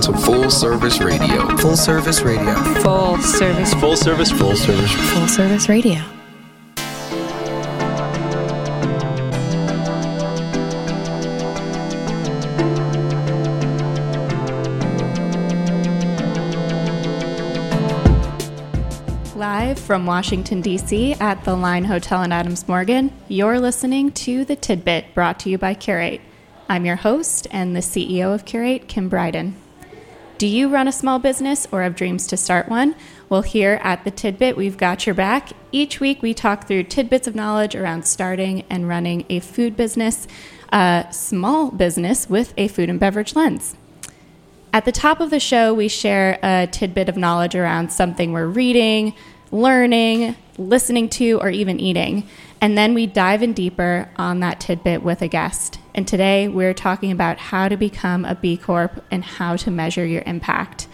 tuned into Full Service Radio. Full Service Radio. Full service. Full service. Full service. Full service radio. Live from Washington, D.C. at the Line Hotel in Adams Morgan, you're listening to The Tidbit brought to you by Cureate. I'm your host and the CEO of Cureate, Kim Bryden. Do you run a small business or have dreams to start one? Well, here at The Tidbit, we've got your back. Each week, we talk through tidbits of knowledge around starting and running a food business, a small business with a food and beverage lens. At the top of the show, we share a tidbit of knowledge around something we're reading, learning, listening to, or even eating. And then we dive in deeper on that tidbit with a guest. And today we're talking about how to become a B Corp and how to measure your impact.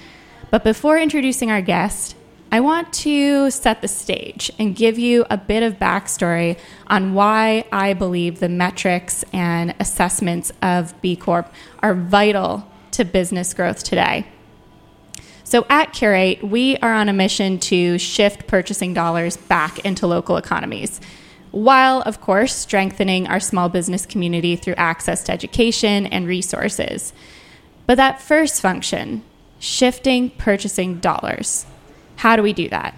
But before introducing our guest, I want to set the stage and give you a bit of backstory on why I believe the metrics and assessments of B Corp are vital to business growth today. So at Cureate, we are on a mission to shift purchasing dollars back into local economies, while, of course, strengthening our small business community through access to education and resources. But that first function, shifting purchasing dollars, how do we do that?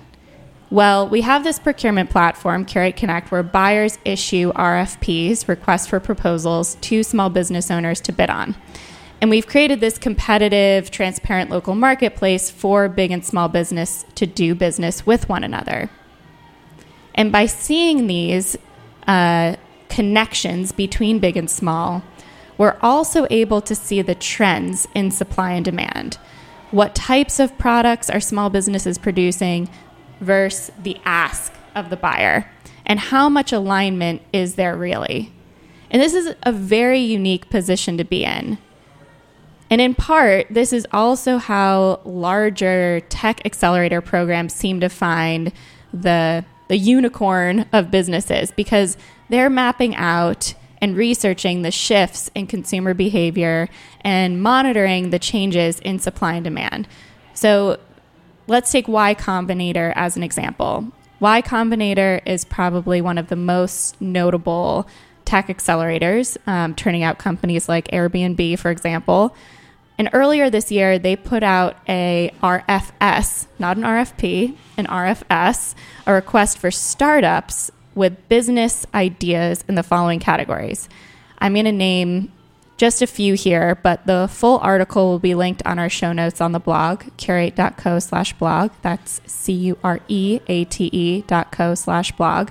Well, we have this procurement platform, Cureate Connect, where buyers issue RFPs, requests for proposals, to small business owners to bid on. And we've created this competitive, transparent local marketplace for big and small business to do business with one another. And by seeing these uh, connections between big and small, we're also able to see the trends in supply and demand. What types of products are small businesses producing versus the ask of the buyer? And how much alignment is there really? And this is a very unique position to be in and in part, this is also how larger tech accelerator programs seem to find the, the unicorn of businesses because they're mapping out and researching the shifts in consumer behavior and monitoring the changes in supply and demand. So let's take Y Combinator as an example. Y Combinator is probably one of the most notable tech accelerators, um, turning out companies like Airbnb, for example. And earlier this year, they put out a RFS, not an RFP, an RFS, a request for startups with business ideas in the following categories. I'm going to name just a few here, but the full article will be linked on our show notes on the blog, cureate.co slash blog. That's C U R E A T E dot co slash blog.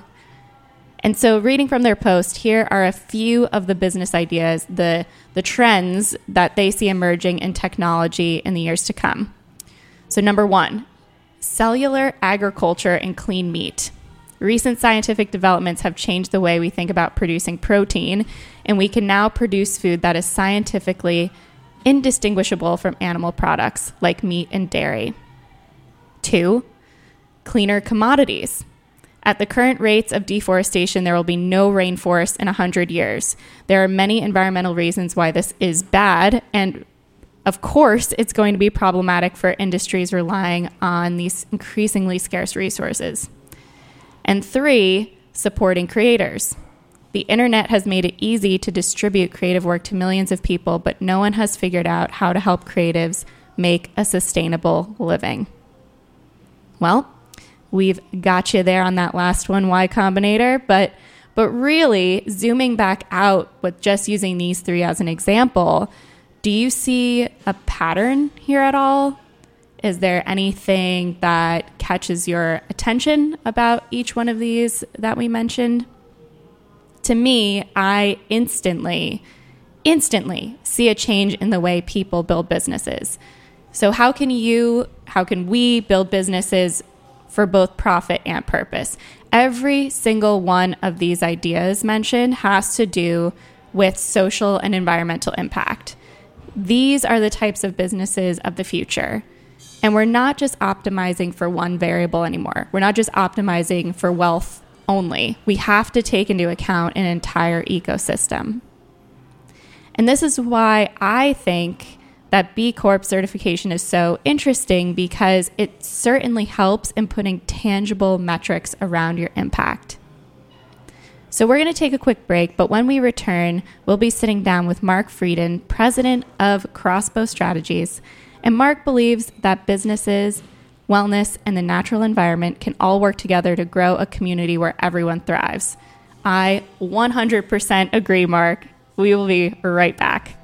And so, reading from their post, here are a few of the business ideas, the, the trends that they see emerging in technology in the years to come. So, number one, cellular agriculture and clean meat. Recent scientific developments have changed the way we think about producing protein, and we can now produce food that is scientifically indistinguishable from animal products like meat and dairy. Two, cleaner commodities. At the current rates of deforestation, there will be no rainforest in 100 years. There are many environmental reasons why this is bad, and of course, it's going to be problematic for industries relying on these increasingly scarce resources. And three, supporting creators. The internet has made it easy to distribute creative work to millions of people, but no one has figured out how to help creatives make a sustainable living. Well, we've got you there on that last one, Y Combinator, but but really zooming back out with just using these three as an example, do you see a pattern here at all? Is there anything that catches your attention about each one of these that we mentioned? To me, I instantly, instantly see a change in the way people build businesses. So, how can you, how can we build businesses for both profit and purpose. Every single one of these ideas mentioned has to do with social and environmental impact. These are the types of businesses of the future. And we're not just optimizing for one variable anymore. We're not just optimizing for wealth only. We have to take into account an entire ecosystem. And this is why I think that B Corp certification is so interesting because it certainly helps in putting tangible metrics around your impact. So, we're going to take a quick break, but when we return, we'll be sitting down with Mark Frieden, president of Crossbow Strategies. And Mark believes that businesses, wellness, and the natural environment can all work together to grow a community where everyone thrives. I 100% agree, Mark. We will be right back.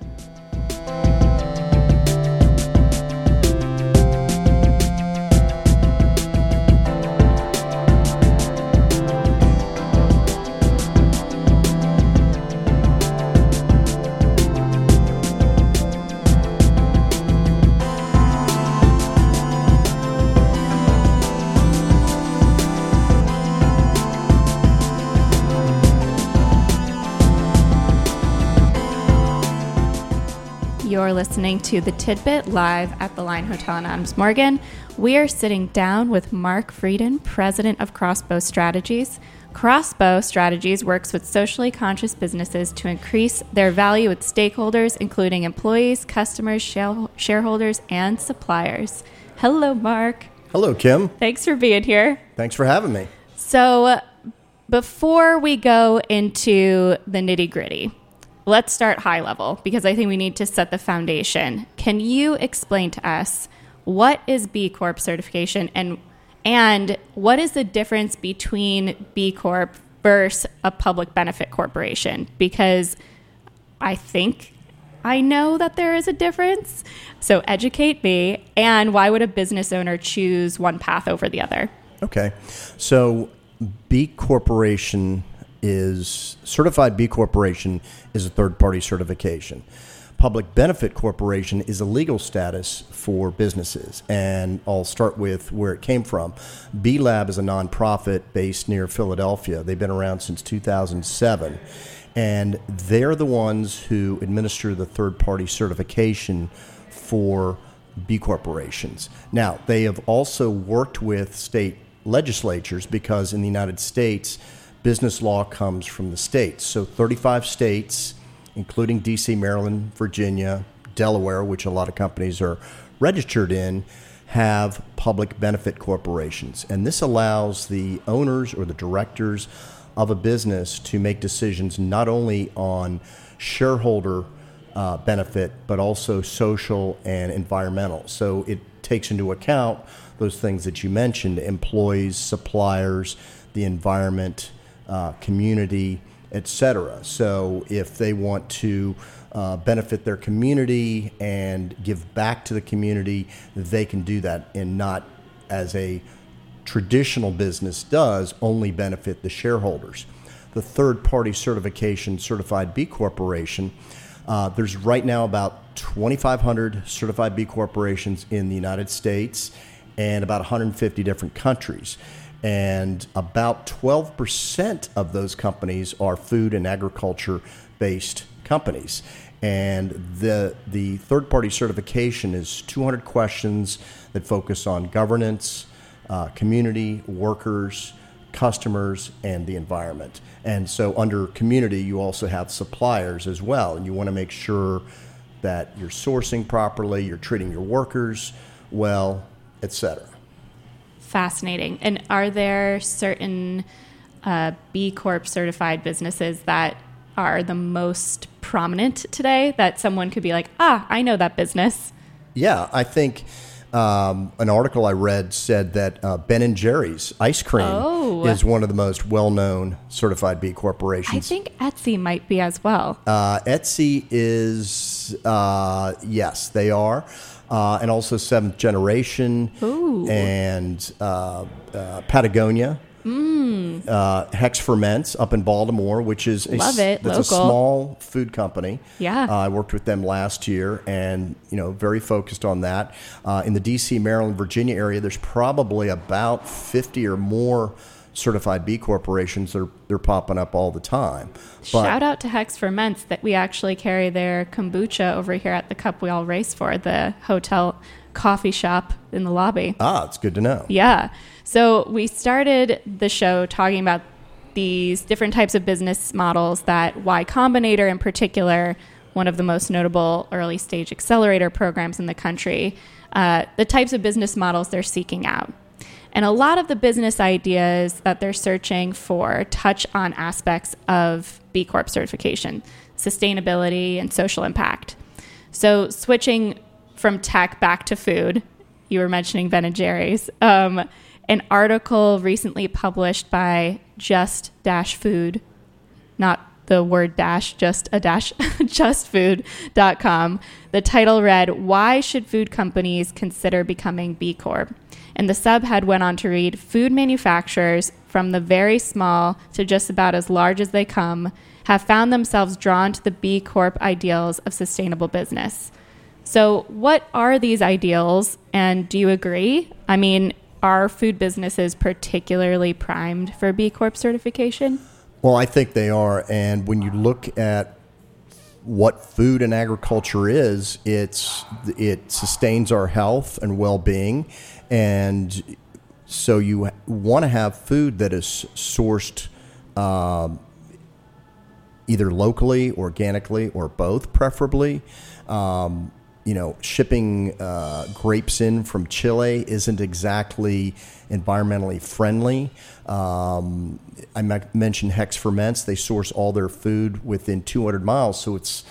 Listening to The Tidbit live at the Line Hotel in Adams Morgan. We are sitting down with Mark Frieden, president of Crossbow Strategies. Crossbow Strategies works with socially conscious businesses to increase their value with stakeholders, including employees, customers, shareholders, and suppliers. Hello, Mark. Hello, Kim. Thanks for being here. Thanks for having me. So, before we go into the nitty gritty, let's start high level because I think we need to set the foundation. Can you explain to us what is B Corp certification and and what is the difference between B Corp versus a public benefit corporation? Because I think I know that there is a difference. So educate me. And why would a business owner choose one path over the other? Okay. So B Corporation is certified B Corporation is a third party certification. Public Benefit Corporation is a legal status for businesses. And I'll start with where it came from. B Lab is a nonprofit based near Philadelphia. They've been around since 2007. And they're the ones who administer the third party certification for B corporations. Now, they have also worked with state legislatures because in the United States, business law comes from the states. So 35 states, including DC, Maryland, Virginia, Delaware, which a lot of companies are registered in, have public benefit corporations. And this allows the owners or the directors of a business to make decisions not only on shareholder uh, benefit, but also social and environmental. So it takes into account those things that you mentioned employees, suppliers, the environment, uh, community, etc. So if they want to uh, benefit their community and give back to the community, they can do that and not as a traditional business does only benefit the shareholders. The third party certification certified B corporation, uh, there's right now about 2,500 certified B corporations in the United States and about 150 different countries and about 12% of those companies are food and agriculture based companies. And the, the third party certification is 200 questions that focus on governance, uh, community, workers, customers, and the environment. And so, under community, you also have suppliers as well. And you want to make sure that you're sourcing properly, you're treating your workers well, et cetera fascinating. And are there certain uh, B Corp certified businesses that are the most prominent today that someone could be like, ah, I know that business? Yeah, I think um, an article I read said that uh, Ben and Jerry's ice cream oh. is one of the most well-known certified B corporations. I think Etsy might be as well. Uh, Etsy is uh, yes, they are uh, and also Seventh Generation Ooh. and uh, uh, Patagonia. Mm. uh, Hex Ferments up in Baltimore, which is a, Love it, That's a small food company. Yeah. uh, I worked with them last year, and you know, very focused on that. Uh, in the D.C., Maryland, Virginia area, there's probably about 50 or more certified B corporations. They're they're popping up all the time. But Shout out to Hex Ferments that we actually carry their kombucha over here at the Cup We All Race for, the hotel coffee shop in the lobby. ah, it's good to know. Yeah. So we started the show talking about these different types of business models that Y Combinator, in particular, one of the most notable early stage accelerator programs in the country, uh, the types of business models they're seeking out. And a lot of the business ideas that they're searching for touch on aspects of B Corp certification, sustainability, and social impact. So, switching from tech back to food, you were mentioning Ben and Jerry's. Um, an article recently published by Just Dash Food, not the word dash, just a dash, justfood.com. The title read, Why Should Food Companies Consider Becoming B Corp? And the subhead went on to read, Food manufacturers, from the very small to just about as large as they come, have found themselves drawn to the B Corp ideals of sustainable business. So, what are these ideals, and do you agree? I mean, are food businesses particularly primed for B Corp certification? Well, I think they are. And when you look at what food and agriculture is, it's it sustains our health and well-being, and so you want to have food that is sourced um, either locally, organically, or both, preferably. Um, you know, shipping uh, grapes in from Chile isn't exactly environmentally friendly. Um, I mentioned Hex Ferments; they source all their food within 200 miles, so it's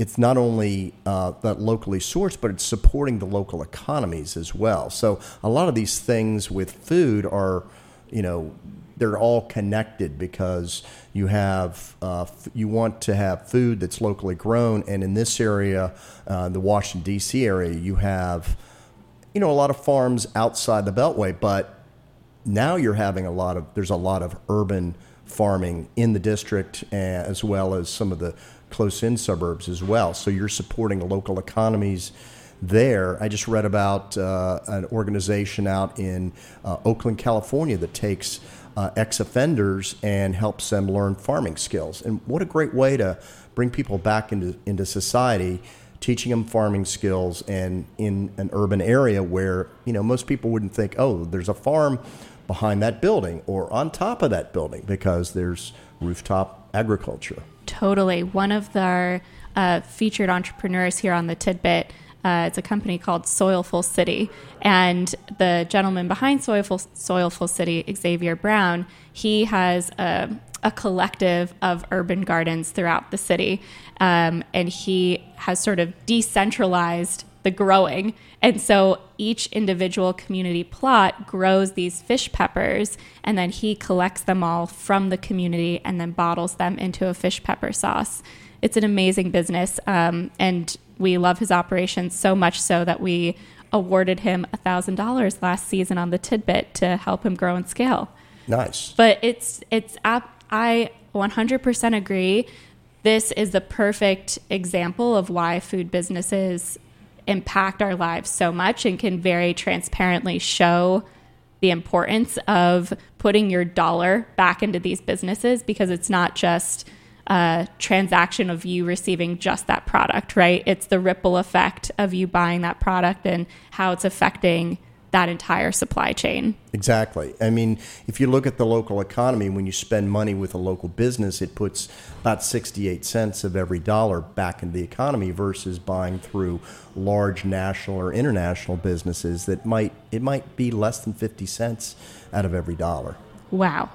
it's not only uh, that locally sourced, but it's supporting the local economies as well. So a lot of these things with food are, you know, they're all connected because you have uh, f- you want to have food that's locally grown, and in this area, uh, the Washington D.C. area, you have you know a lot of farms outside the Beltway, but now you're having a lot of there's a lot of urban farming in the district uh, as well as some of the close in suburbs as well. So you're supporting local economies there. I just read about uh, an organization out in uh, Oakland, California that takes uh, ex offenders and helps them learn farming skills. And what a great way to bring people back into, into society. Teaching them farming skills, and in an urban area where you know most people wouldn't think, oh, there's a farm behind that building or on top of that building because there's rooftop agriculture. Totally. One of our uh, featured entrepreneurs here on the Tidbit. Uh, it's a company called Soilful City, and the gentleman behind Soilful Soilful City, Xavier Brown, he has a, a collective of urban gardens throughout the city, um, and he has sort of decentralized the growing. And so each individual community plot grows these fish peppers, and then he collects them all from the community and then bottles them into a fish pepper sauce. It's an amazing business, um, and we love his operations so much so that we awarded him $1,000 last season on the tidbit to help him grow and scale. Nice. But it's it's I 100% agree. This is the perfect example of why food businesses impact our lives so much and can very transparently show the importance of putting your dollar back into these businesses because it's not just a transaction of you receiving just that product, right? It's the ripple effect of you buying that product and how it's affecting that entire supply chain. Exactly. I mean, if you look at the local economy, when you spend money with a local business, it puts about 68 cents of every dollar back into the economy versus buying through large national or international businesses that might it might be less than 50 cents out of every dollar. Wow.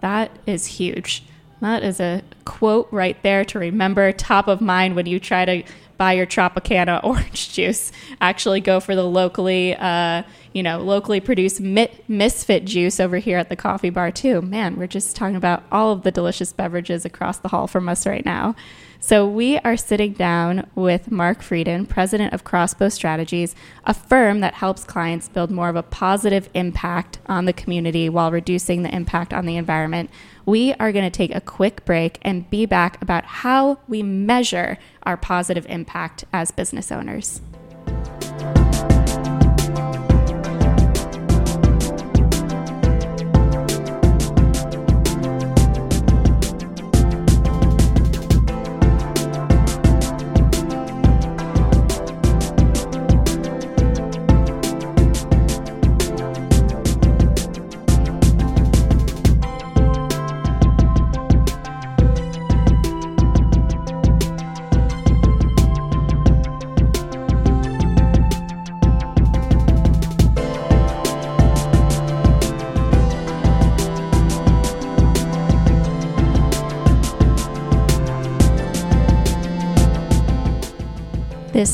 That is huge. That is a quote right there to remember top of mind when you try to buy your Tropicana orange juice. Actually, go for the locally uh, you know, locally produced mit- misfit juice over here at the coffee bar, too. Man, we're just talking about all of the delicious beverages across the hall from us right now. So, we are sitting down with Mark Frieden, president of Crossbow Strategies, a firm that helps clients build more of a positive impact on the community while reducing the impact on the environment. We are going to take a quick break and be back about how we measure our positive impact as business owners.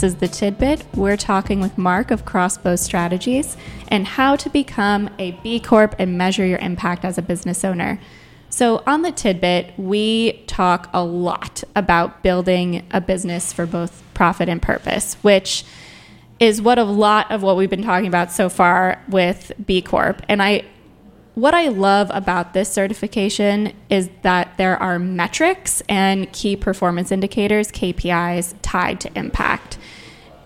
Is the tidbit. We're talking with Mark of Crossbow Strategies and how to become a B Corp and measure your impact as a business owner. So, on the tidbit, we talk a lot about building a business for both profit and purpose, which is what a lot of what we've been talking about so far with B Corp. And I what I love about this certification is that there are metrics and key performance indicators, KPIs, tied to impact.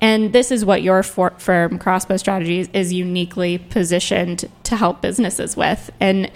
And this is what your for- firm, Crossbow Strategies, is uniquely positioned to help businesses with. And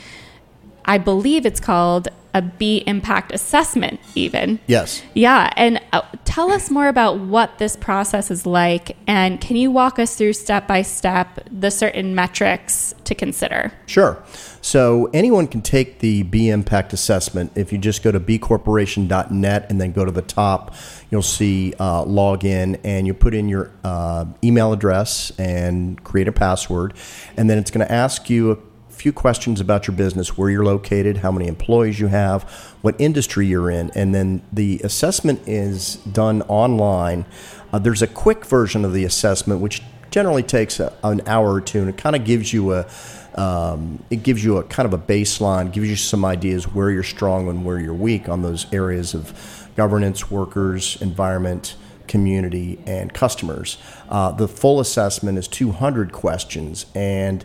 I believe it's called a B impact assessment, even. Yes. Yeah. And uh, tell us more about what this process is like. And can you walk us through step by step the certain metrics to consider? Sure. So anyone can take the B impact assessment. If you just go to bcorporation.net and then go to the top, you'll see uh, log in and you put in your uh, email address and create a password. And then it's going to ask you a few questions about your business, where you're located, how many employees you have, what industry you're in, and then the assessment is done online. Uh, there's a quick version of the assessment, which generally takes a, an hour or two, and it kind of gives you a um, it gives you a kind of a baseline, gives you some ideas where you're strong and where you're weak on those areas of governance, workers, environment, community, and customers. Uh, the full assessment is 200 questions, and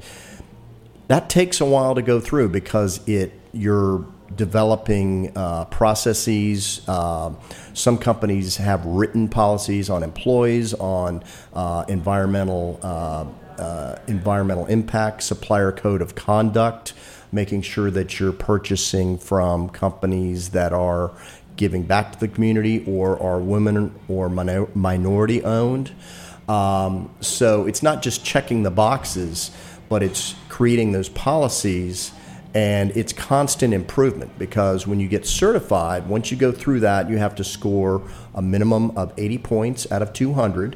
that takes a while to go through because it you're developing uh, processes. Uh, some companies have written policies on employees, on uh, environmental uh, uh, environmental impact, supplier code of conduct, making sure that you're purchasing from companies that are giving back to the community or are women or minor- minority owned. Um, so it's not just checking the boxes, but it's creating those policies and it's constant improvement because when you get certified, once you go through that, you have to score a minimum of 80 points out of 200.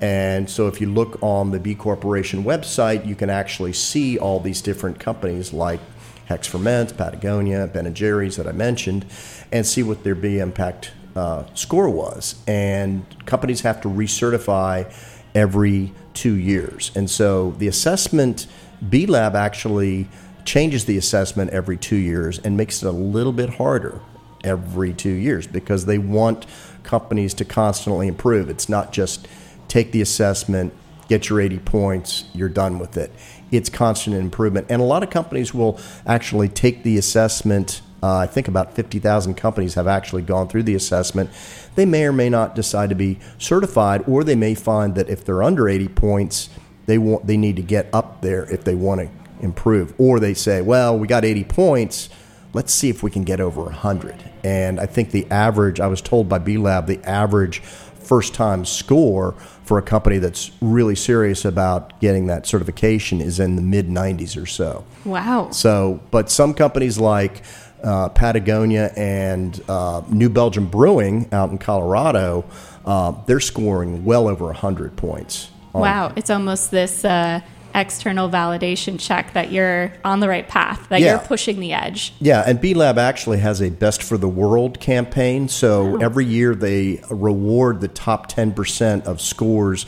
And so if you look on the B Corporation website, you can actually see all these different companies like Hex Ferments, Patagonia, Ben & Jerry's that I mentioned, and see what their B Impact uh, score was. And companies have to recertify every two years. And so the assessment, B Lab actually changes the assessment every two years and makes it a little bit harder every two years because they want companies to constantly improve. It's not just take the assessment, get your 80 points, you're done with it. It's constant improvement. And a lot of companies will actually take the assessment. Uh, I think about 50,000 companies have actually gone through the assessment. They may or may not decide to be certified, or they may find that if they're under 80 points, they want they need to get up there if they want to improve. Or they say, well, we got 80 points, let's see if we can get over 100. And I think the average, I was told by B Lab, the average first time score for a company that's really serious about getting that certification is in the mid 90s or so. Wow. So, but some companies like uh, Patagonia and uh, New Belgium Brewing out in Colorado, uh, they're scoring well over 100 points. On- Wow. It's almost this uh, external validation check that you're on the right path, that Yeah. you're pushing the edge. Yeah, and B Lab actually has a Best for the World campaign. So every year they reward the top 10% of scores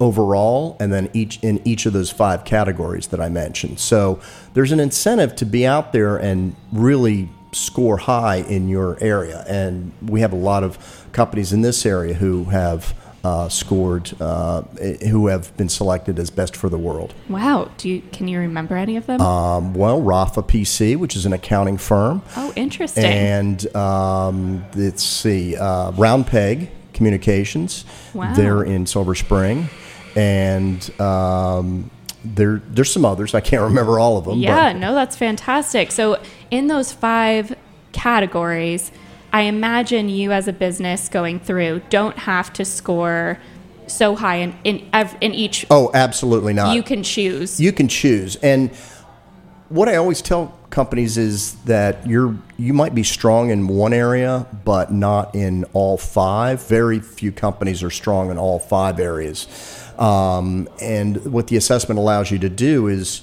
overall, and then each in each of those five categories that I mentioned. So there's an incentive to be out there and really score high in your area, and we have a lot of companies in this area who have. Uh, scored, uh, who have been selected as best for the world. Wow. Do you can you remember any of them? Um, well, Raffa PC, which is an accounting firm, oh, interesting. and um, let's see, uh, Round Peg Communications. Wow. They're in Silver Spring, and um, there there's some others. I can't remember all of them. Yeah, but no, that's fantastic. So, in those five categories, I imagine you as a business going through don't have to score so high in in, ev- in each. oh, absolutely not. you can choose. you can choose and what i always tell companies is that you're you might be strong in one area but not in all five very few companies are strong in all five areas um, and what the assessment allows you to do is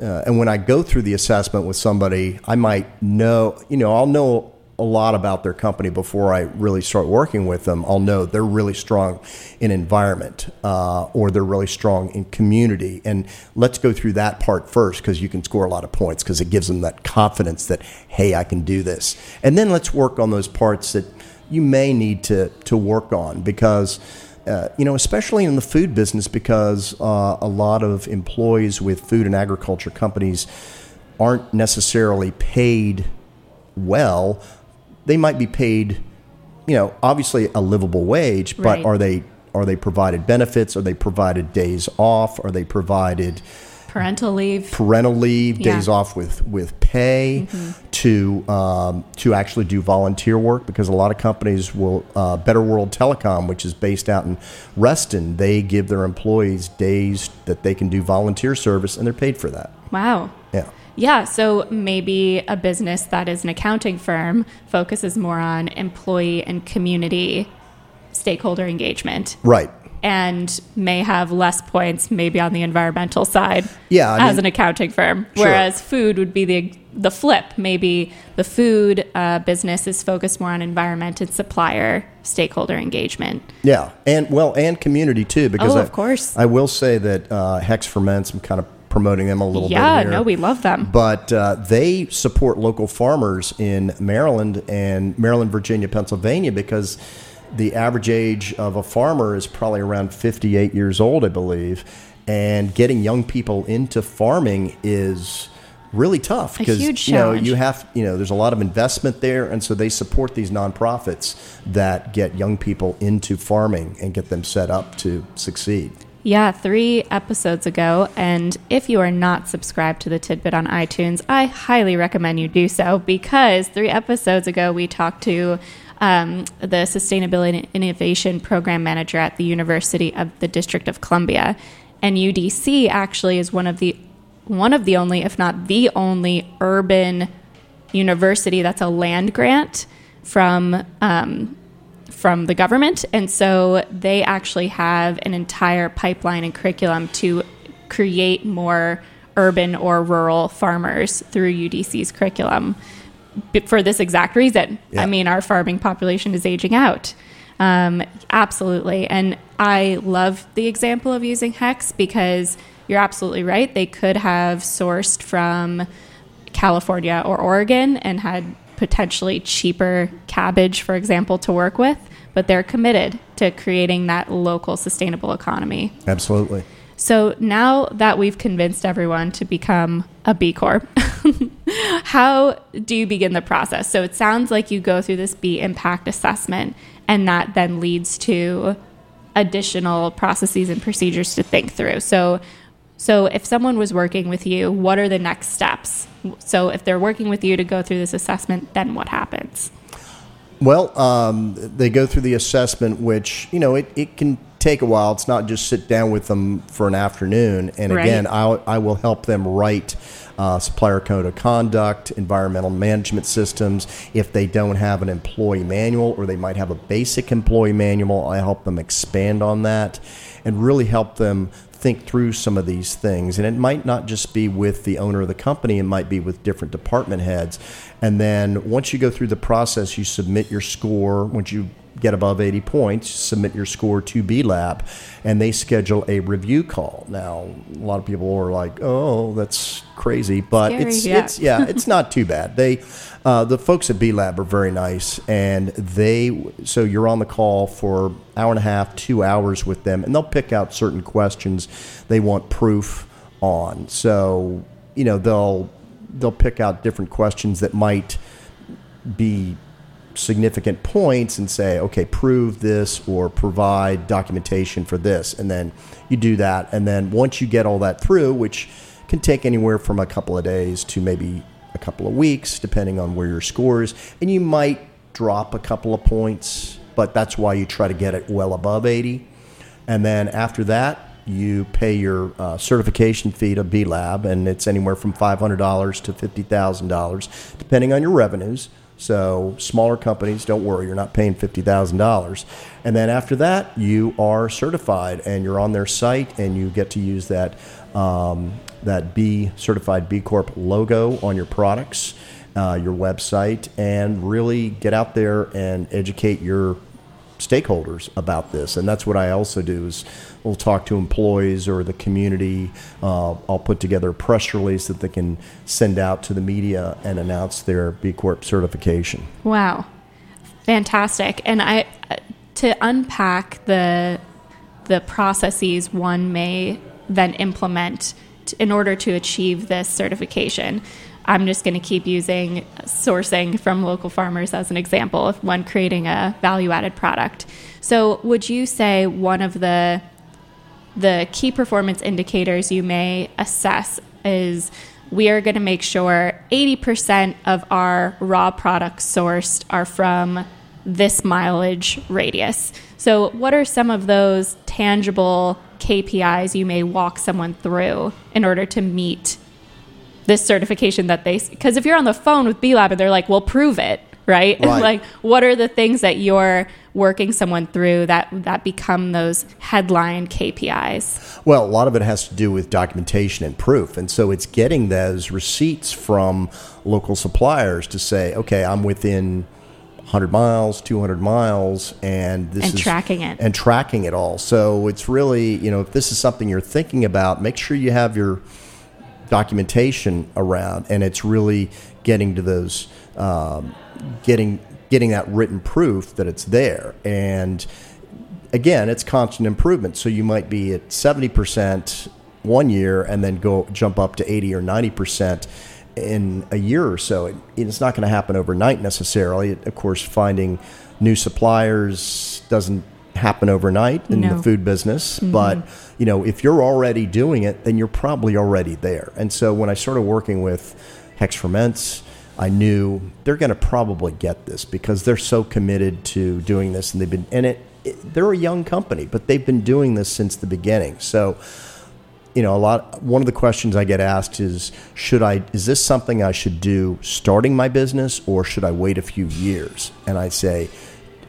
uh, and when i go through the assessment with somebody i might know you know i'll know a lot about their company before I really start working with them, I'll know they're really strong in environment uh, or they're really strong in community. And let's go through that part first because you can score a lot of points because it gives them that confidence that, hey, I can do this. And then let's work on those parts that you may need to, to work on because. Uh, you know, especially in the food business, because uh, a lot of employees with food and agriculture companies aren't necessarily paid well they might be paid, you know, obviously a livable wage, but Right. are they are they provided benefits? Are they provided days off? Are they provided Parental leave. parental leave, Yeah. days off with with pay to um, to actually do volunteer work? Because a lot of companies will uh, Better World Telecom, which is based out in Reston, they give their employees days that they can do volunteer service, and they're paid for that. Wow. Yeah. Yeah, so maybe a business that is an accounting firm focuses more on employee and community stakeholder engagement Right. and may have less points maybe on the environmental side Yeah, I as mean- an accounting firm Sure. whereas food would be the the flip maybe the food uh, business is focused more on environment and supplier stakeholder engagement Yeah, and well, and community too, because Oh, I, of course. I will say that uh, Hex Ferments. I'm kind of promoting them a little yeah bit here. no we love them But uh, they support local farmers in Maryland and Maryland, Virginia, Pennsylvania because the average age of a farmer is probably around 58 years old, I believe. And getting young people into farming is really tough because you know you have you know there's a lot of investment there and so they support these nonprofits that get young people into farming and get them set up to succeed Yeah, three episodes ago. And if you are not subscribed to the Tidbit on iTunes, I highly recommend you do so because three episodes ago we talked to um, the Sustainability and Innovation Program Manager at the University of the District of Columbia. And UDC actually is one of the one of the only, if not the only, urban university that's a land grant from um, from the government. And so they actually have an entire pipeline and curriculum to create more urban or rural farmers through UDC's curriculum for this exact reason. Yeah. I mean, our farming population is aging out. Um, absolutely. And I love the example of using Hex because you're absolutely right. They could have sourced from California or Oregon and had potentially cheaper cabbage, for example, to work with, but they're committed to creating that local sustainable economy. absolutely So now that we've convinced everyone to become a B Corp, how do you begin the process? So it sounds like you go through this B impact assessment, and that then leads to additional processes and procedures to think through. So, so if someone was working with you, what are the next steps? So if they're working with you to go through this assessment, then what happens? Well, um, they go through the assessment, which you know it, it can take a while. It's not just sit down with them for an afternoon. And Right. again, I, I will help them write uh, supplier code of conduct, environmental management systems. If they don't have an employee manual, or they might have a basic employee manual, I help them expand on that and really help them think through some of these things. And it might not just be with the owner of the company, it might be with different department heads. And then once you go through the process, you submit your score. Once you get above 80 points, submit your score to B Lab, and they schedule a review call. Now, a lot of people are like, "Oh, that's crazy," but Scary, it's yeah. it's yeah, it's not too bad. They uh, the folks at B Lab are very nice, and they so you're on the call for hour and a half, two hours with them, and they'll pick out certain questions they want proof on. So you know they'll they'll pick out different questions that might be significant points and say, okay, prove this or provide documentation for this. And then you do that. And then once you get all that through, which can take anywhere from a couple of days to maybe a couple of weeks, depending on where your score is, and you might drop a couple of points, but that's why you try to get it well above 80. And then after that, you pay your uh, certification fee to B Lab, and it's anywhere from $500 to $50,000, depending on your revenues. So smaller companies, don't worry, you're not paying fifty thousand dollars. And then after that, you are certified, and you're on their site, and you get to use that um, that B certified B Corp logo on your products, uh, your website, and really get out there and educate your stakeholders about this. And that's what I also do is we'll talk to employees or the community. Uh, I'll put together a press release that they can send out to the media and announce their B Corp certification. Wow. Fantastic. And I to unpack the the processes one may then implement t- in order to achieve this certification. I'm just going to keep using sourcing from local farmers as an example of when creating a value added product. So, would you say one of the the key performance indicators you may assess is we are going to make sure 80% of our raw products sourced are from this mileage radius. So, what are some of those tangible KPIs you may walk someone through in order to meet this certification that they because if you're on the phone with B Lab and they're like, "Well, prove it," right? Right. like, what are the things that you're working someone through that that become those headline KPIs? Well, a lot of it has to do with documentation and proof. And so it's getting those receipts from local suppliers to say, okay, I'm within 100 miles, 200 miles, and this And is tracking it. And tracking it all. So it's really, you know, if this is something you're thinking about, make sure you have your documentation around, and it's really getting to those, um, getting getting that written proof that it's there. And again, it's constant improvement. So you might be at seventy percent one year, and then go jump up to eighty or ninety percent in a year or so. It, it's not going to happen overnight necessarily. Of course, finding new suppliers doesn't happen overnight in No. the food business, mm-hmm. but you know, if you're already doing it, then you're probably already there. And so when I started working with Hex Ferments, I knew they're going to probably get this because they're so committed to doing this, and they've been and it, it. They're a young company, but they've been doing this since the beginning. So you know, a lot. One of the questions I get asked is, should I? Is this something I should do starting my business, or should I wait a few years? And I say,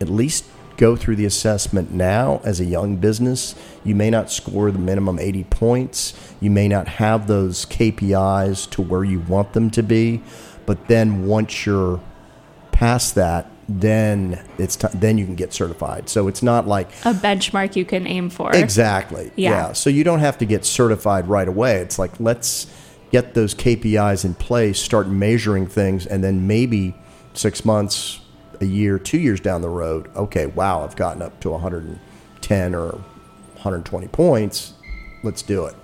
at least go through the assessment now as a young business. You may not score the minimum 80 points. You may not have those KPIs to where you want them to be, but then once you're past that, then it's t- then you can get certified. So it's not like A benchmark you can aim for. Exactly. Yeah. Yeah. So you don't have to get certified right away. It's like let's get those KPIs in place, start measuring things, and then maybe six months, a year, two years down the road, okay, wow, I've gotten up to 110 or 120 points. Let's do it.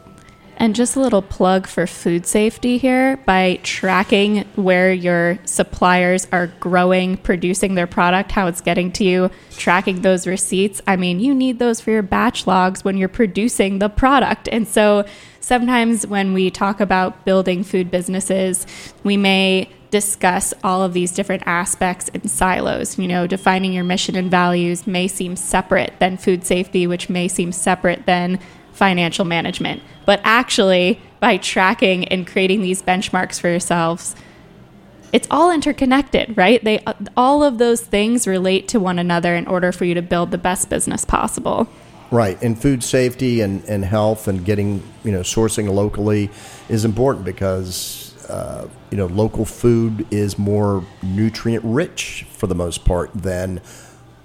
And just a little plug for food safety here by tracking where your suppliers are growing, producing their product, how it's getting to you, tracking those receipts. I mean, you need those for your batch logs when you're producing the product. And so sometimes when we talk about building food businesses, we may discuss all of these different aspects in silos. You know, defining your mission and values may seem separate than food safety, which may seem separate than financial management. But actually, by tracking and creating these benchmarks for yourselves, it's all interconnected, right? They all of those things relate to one another in order for you to build the best business possible. Right, and food safety and, and health and getting you know sourcing locally is important because uh, you know local food is more nutrient rich for the most part than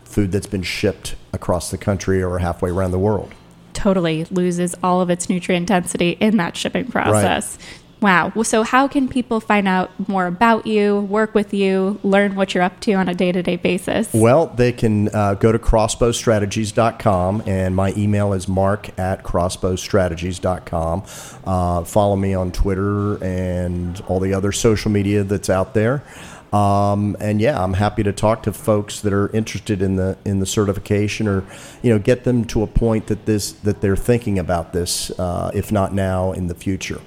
food that's been shipped across the country or halfway around the world. Totally loses all of its nutrient density in that shipping process. Wow. So, how can people find out more about you, work with you, learn what you're up to on a day to day basis? Well, they can uh, go to crossbowstrategies.com, and my email is mark at crossbowstrategies.com. Uh, follow me on Twitter and all the other social media that's out there. Um, and yeah, I'm happy to talk to folks that are interested in the in the certification, or you know, get them to a point that this that they're thinking about this, uh, if not now, in the future.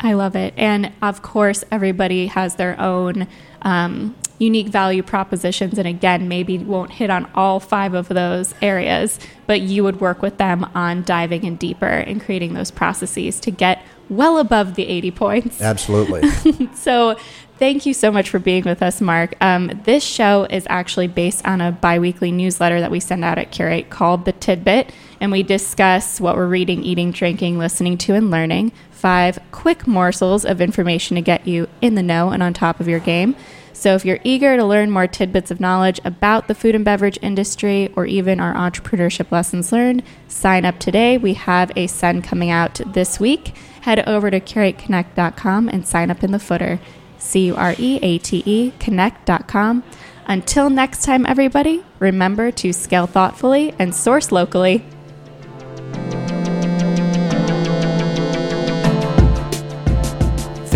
I love it. And of course, everybody has their own um, unique value propositions. And again, maybe won't hit on all five of those areas, but you would work with them on diving in deeper and creating those processes to get well above the 80 points. Absolutely. So, thank you so much for being with us, Mark. Um, this show is actually based on a bi weekly newsletter that we send out at Cureate called The Tidbit, and we discuss what we're reading, eating, drinking, listening to, and learning. Five quick morsels of information to get you in the know and on top of your game. So, if you're eager to learn more tidbits of knowledge about the food and beverage industry or even our entrepreneurship lessons learned, sign up today. We have a send coming out this week. Head over to cureateconnect.com and sign up in the footer. C U R E A T E connect.com. Until next time, everybody, remember to scale thoughtfully and source locally.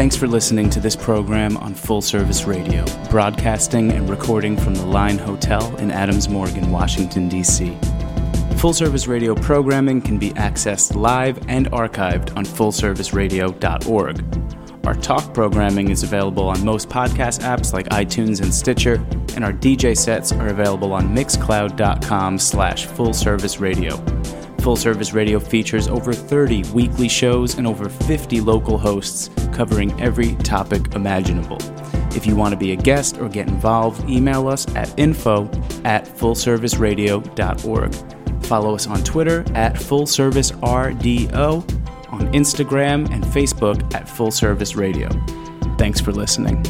Thanks for listening to this program on Full Service Radio, broadcasting and recording from the Line Hotel in Adams Morgan, Washington, D.C. Full Service Radio programming can be accessed live and archived on fullserviceradio.org. Our talk programming is available on most podcast apps like iTunes and Stitcher, and our DJ sets are available on mixcloud.com slash fullserviceradio. Full Service Radio features over 30 weekly shows and over 50 local hosts covering every topic imaginable. If you want to be a guest or get involved, email us at info at fullserviceradio.org. Follow us on Twitter at FullServiceRDO, on Instagram and Facebook at Full Service Radio. Thanks for listening.